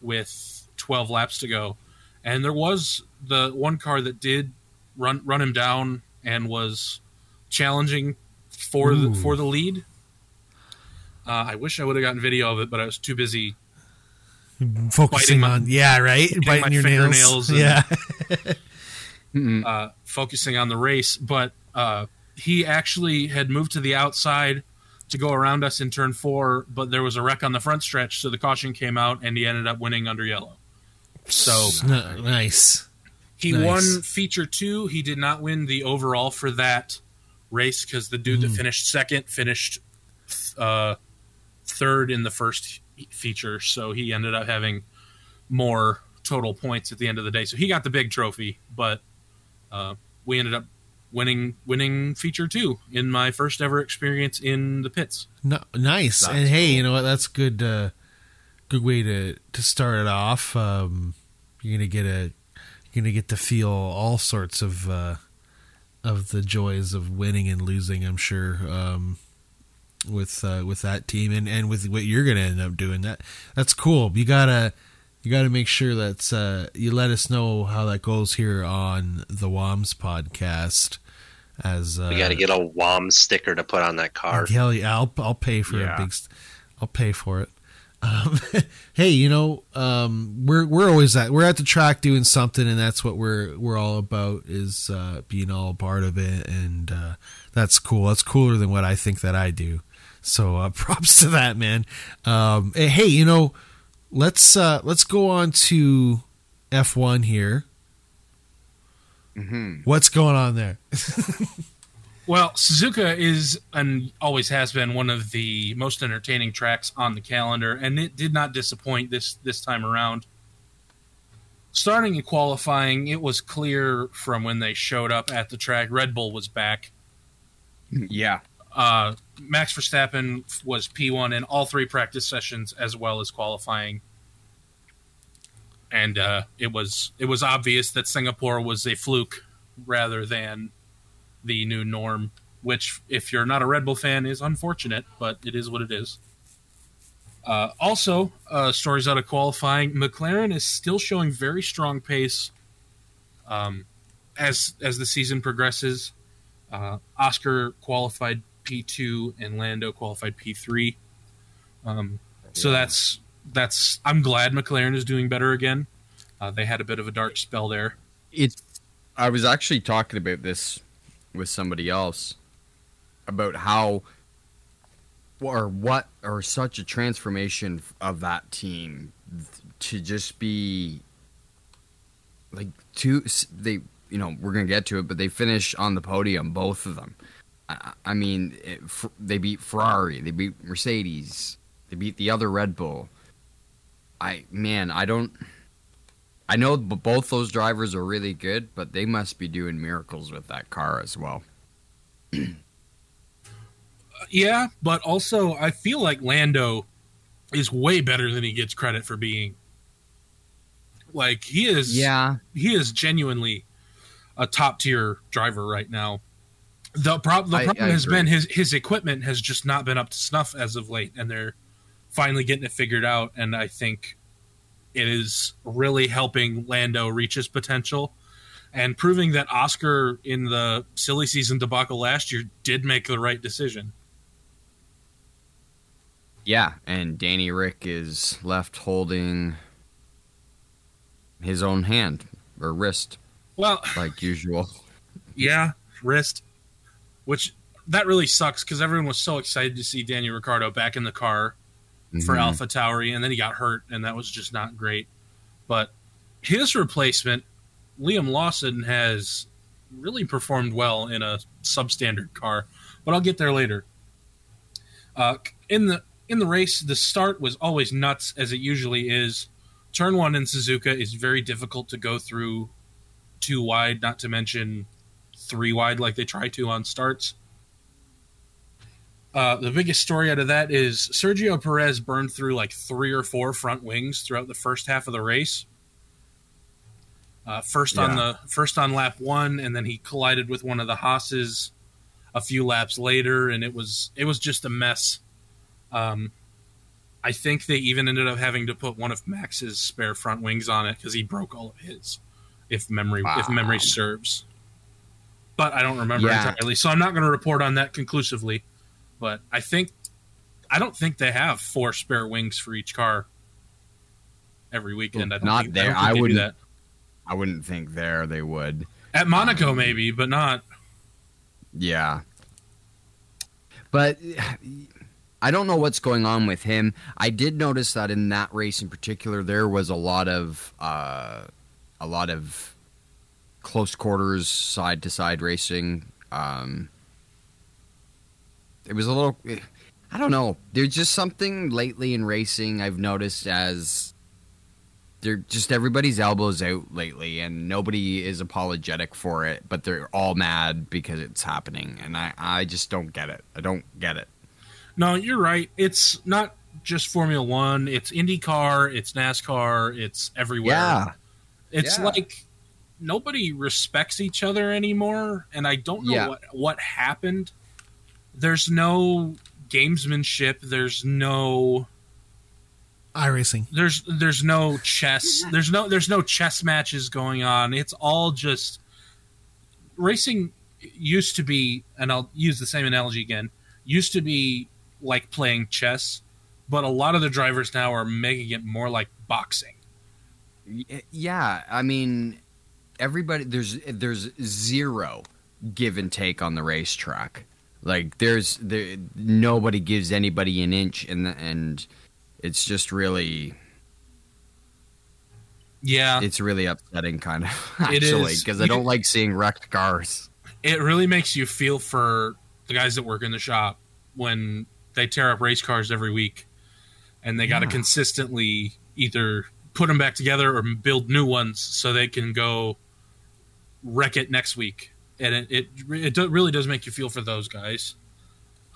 with 12 laps to go. And there was the one car that did run run him down and was challenging for Ooh. the for the lead. Uh, I wish I would have gotten video of it, but I was too busy focusing my, on yeah, right, biting your nails, and, yeah, uh, focusing on the race. But uh, he actually had moved to the outside to go around us in turn four, but there was a wreck on the front stretch, so the caution came out, and he ended up winning under yellow. So nice. He nice. won feature two. He did not win the overall for that race because the dude mm. that finished second finished uh, third in the first feature, so he ended up having more total points at the end of the day. So he got the big trophy, but uh, we ended up winning winning feature two in my first ever experience in the pits. No, nice. That's and hey, cool. you know what? That's good. Uh, good way to to start it off. Um, you're gonna get a you're gonna get to feel all sorts of uh, of the joys of winning and losing. I'm sure. Um, with uh, with that team and, and with what you're going to end up doing. That that's cool. You gotta you gotta make sure that uh, you let us know how that goes here on the WOMS podcast. As uh, we got to get a WOM sticker to put on that car. Hell yeah, I'll I'll pay for yeah. a big. I'll pay for it. Um, hey, you know, um, we're we're always at we're at the track doing something, and that's what we're we're all about is uh, being all part of it, and uh, that's cool. That's cooler than what I think that I do. So uh, props to that, man. Um, eh, hey, you know, let's uh, let's go on to F1 here. Mm-hmm. What's going on there? well, Suzuka is and always has been one of the most entertaining tracks on the calendar, and it did not disappoint this this time around. Starting in qualifying, it was clear from when they showed up at the track, Red Bull was back. Yeah. Uh, Max Verstappen was P1 in all three practice sessions as well as qualifying. And uh, it was it was obvious that Singapore was a fluke rather than the new norm, which, if you're not a Red Bull fan, is unfortunate, but it is what it is. Uh, also, uh, stories out of qualifying: McLaren is still showing very strong pace um, as as the season progresses. Uh, Oscar qualified P2 and Lando qualified P3. Um, so that's that's I'm glad McLaren is doing better again. Uh, they had a bit of a dark spell there. It's I was actually talking about this with somebody else about how or what or such a transformation of that team to just be like two they you know we're gonna get to it but they finish on the podium both of them I, mean, it, they beat Ferrari, they beat Mercedes, they beat the other Red Bull. I man, I don't. I know both those drivers are really good, but they must be doing miracles with that car as well. yeah, but also I feel like Lando is way better than he gets credit for being. Like he is, yeah, he is genuinely a top tier driver right now. The, prob- the problem I, I has agree. been his his equipment has just not been up to snuff as of late, and they're finally getting it figured out. And I think it is really helping Lando reach his potential and proving that Oscar in the silly season debacle last year did make the right decision. Yeah, and Danny Ric is left holding his own hand or wrist. Well, like usual. Yeah, wrist which that really sucks because everyone was so excited to see Daniel Ricciardo back in the car mm-hmm. for Alpha Tauri, and then he got hurt, and that was just not great. But his replacement, Liam Lawson, has really performed well in a substandard car, but I'll get there later. Uh, in the in the race, the start was always nuts as it usually is. Turn one in Suzuka is very difficult to go through too wide, not to mention three wide like they try to on starts. Uh, the biggest story out of that is Sergio Perez burned through like three or four front wings throughout the first half of the race. Uh, first yeah. on the first on lap one, and then he collided with one of the Haas's a few laps later, and it was it was just a mess. Um, I think they even ended up having to put one of Max's spare front wings on it because he broke all of his, if memory wow. if memory serves. But I don't remember yeah. entirely, so I'm not going to report on that conclusively. But I think I don't think they have four spare wings for each car every weekend. Well, not think, there. I, I wouldn't. I wouldn't think there they would. At Monaco, um, maybe, but not. Yeah. But I don't know what's going on with him. I did notice that in that race in particular, there was a lot of uh, a lot of close quarters, side to side racing. Um, it was a little. I don't know. There's just something lately in racing I've noticed as they're just everybody's elbows out lately and nobody is apologetic for it but they're all mad because it's happening. And i i just don't get it. I don't get it. No you're right. It's not just formula one. It's indycar. It's nascar. It's everywhere. Yeah. It's yeah. like nobody respects each other anymore. And i don't know yeah. what what happened there's no gamesmanship there's no iRacing. There's there's no chess. There's no there's no chess matches going on. It's all just racing used to be and I'll use the same analogy again. Used to be like playing chess, but a lot of the drivers now are making it more like boxing. Yeah, I mean everybody there's there's zero give and take on the racetrack. Like there's there nobody gives anybody an inch and and it's just really yeah. It's really upsetting kind of actually because i don't like seeing wrecked cars. It really makes you feel for the guys that work in the shop when they tear up race cars every week and they got to consistently either put them back together or build new ones so they can go wreck it next week and it it, it really does make you feel for those guys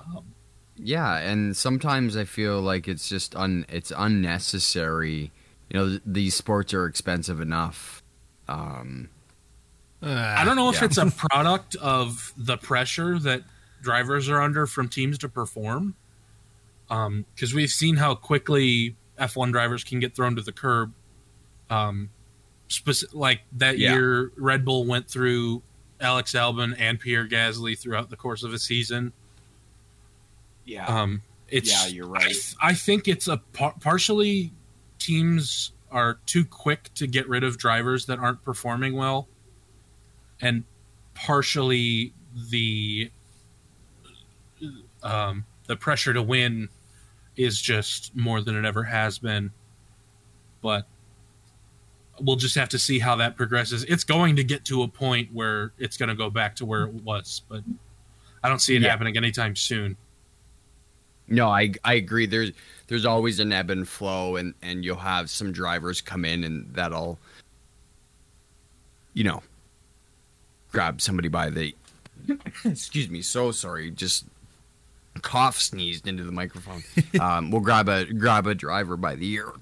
um, yeah, and sometimes I feel like it's just un it's unnecessary. You know, th- these sports are expensive enough. Um, uh, I don't know if yeah. it's a product of the pressure that drivers are under from teams to perform. Because um, we've seen how quickly F1 drivers can get thrown to the curb. Um, speci- like that yeah. year, Red Bull went through Alex Albon and Pierre Gasly throughout the course of a season. Yeah. Um, it's, yeah, you're right. I, I think it's a par- partially teams are too quick to get rid of drivers that aren't performing well, and partially the um, the pressure to win is just more than it ever has been. But we'll just have to see how that progresses. It's going to get to a point where it's going to go back to where it was, but I don't see it yeah. happening anytime soon. No, I I agree. There's there's always an ebb and flow, and and you'll have some drivers come in and that'll, you know, grab somebody by the. excuse me. So sorry. Just cough sneezed into the microphone. um, we'll grab a grab a driver by the ear.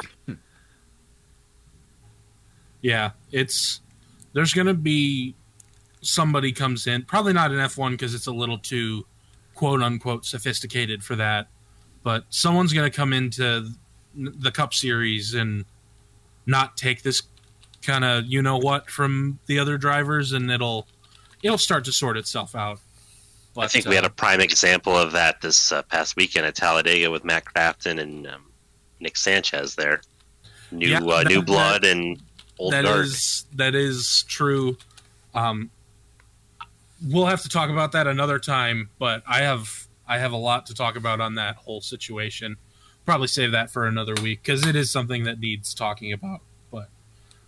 Yeah, it's there's gonna be somebody comes in. Probably not an F one because it's a little too quote unquote sophisticated for that but someone's going to come into the Cup Series and not take this kind of you know what from the other drivers, and it'll it'll start to sort itself out. But, I think uh, we had a prime example of that this uh, past weekend at Talladega with Matt Crafton and um, Nick Sanchez there. New yeah, uh, new blood that, and old that. Is, that is true. Um, we'll have to talk about that another time, but I have I have a lot to talk about on that whole situation. Probably save that for another week because it is something that needs talking about. But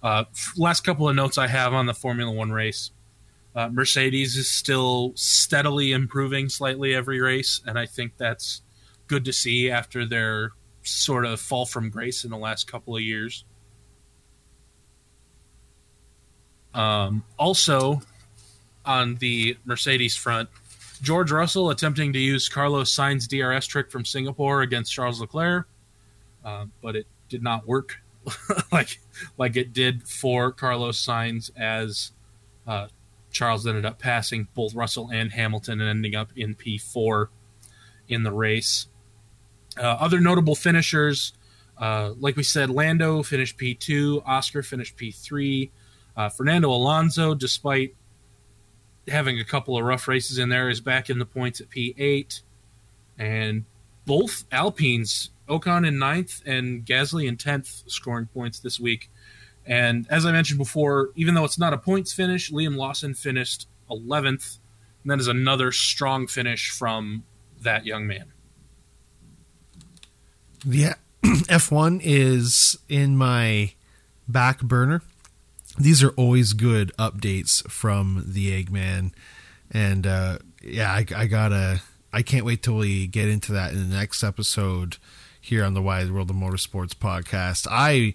uh, last couple of notes I have on the Formula One race. Uh, Mercedes is still steadily improving slightly every race, and I think that's good to see after their sort of fall from grace in the last couple of years. Um, also, on the Mercedes front, George Russell attempting to use Carlos Sainz DRS trick from Singapore against Charles Leclerc, uh, but it did not work like like it did for Carlos Sainz as uh, Charles ended up passing both Russell and Hamilton and ending up in P4 in the race. Uh, other notable finishers, uh, like we said, Lando finished P2, Oscar finished P3, uh, Fernando Alonso, despite having a couple of rough races in there, is back in the points at P8. And both Alpines, Ocon in ninth and Gasly in 10th, scoring points this week. And as I mentioned before, even though it's not a points finish, Liam Lawson finished 11th. And that is another strong finish from that young man. Yeah, F1 is in my back burner these are always good updates from the Eggman, and uh, yeah, I, I, gotta. I can't wait till we get into that in the next episode here on the Wide World of Motorsports podcast. I,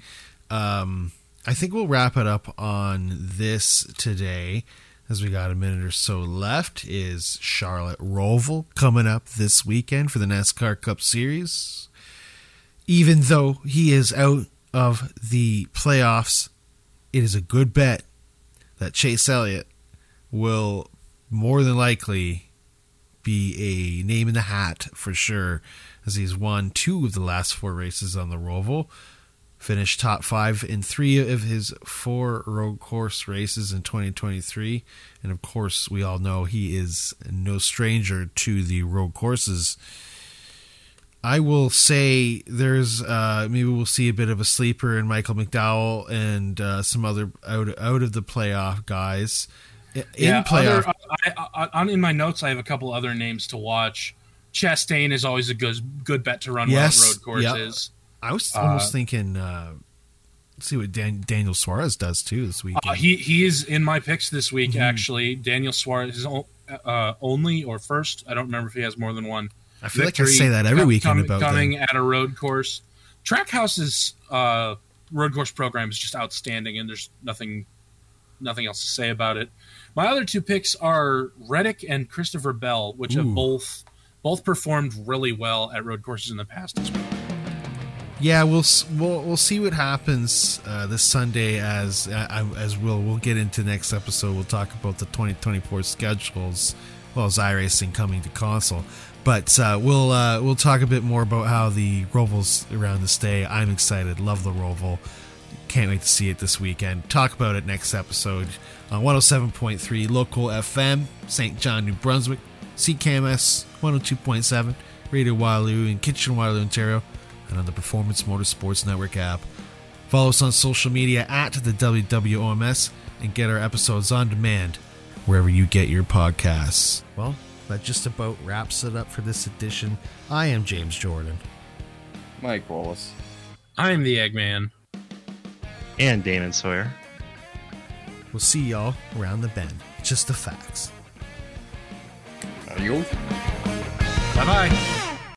um, I think we'll wrap it up on this today, as we got a minute or so left. Is Charlotte Roval coming up this weekend for the NASCAR Cup Series? Even though he is out of the playoffs it is a good bet that Chase Elliott will more than likely be a name in the hat for sure, as he's won two of the last four races on the Roval, finished top five in three of his four road course races in 2023, and of course, we all know he is no stranger to the road courses I will say there's uh, maybe we'll see a bit of a sleeper in Michael McDowell and uh, some other out out of the playoff guys. In yeah, playoff, other, I, I, in my notes, I have a couple other names to watch. Chastain is always a good good bet to run yes, road courses. Yep. I was almost uh, thinking. Uh, let's see what Dan, Daniel Suarez does too this week. Uh, he he's in my picks this week. Mm-hmm. Actually, Daniel Suarez is uh, only or first. I don't remember if he has more than one I feel like I say that every weekend com- about coming them. at a road course. Trackhouse's uh, road course program is just outstanding, and there's nothing nothing else to say about it. My other two picks are Reddick and Christopher Bell, which Ooh. have both both performed really well at road courses in the past as well. Yeah, we'll we'll we'll see what happens uh, this Sunday as uh, as we'll we'll get into next episode. We'll talk about the 2024 schedules, well as iRacing coming to console. But uh, we'll uh, we'll talk a bit more about how the Rovals around this day. I'm excited. Love the Roval. Can't wait to see it this weekend. Talk about it next episode on 107.3 local FM, St. John, New Brunswick, CKMS 102.7, Radio Waterloo in Kitchen Waterloo, Ontario, and on the Performance Motorsports Network app. Follow us on social media at the WWOMS and get our episodes on demand wherever you get your podcasts. Well, that just about wraps it up for this edition. I am James Jordan. Mike Wallace. I'm the Eggman. And Damon Sawyer. We'll see y'all around the bend. Just the facts. Adios. Bye bye.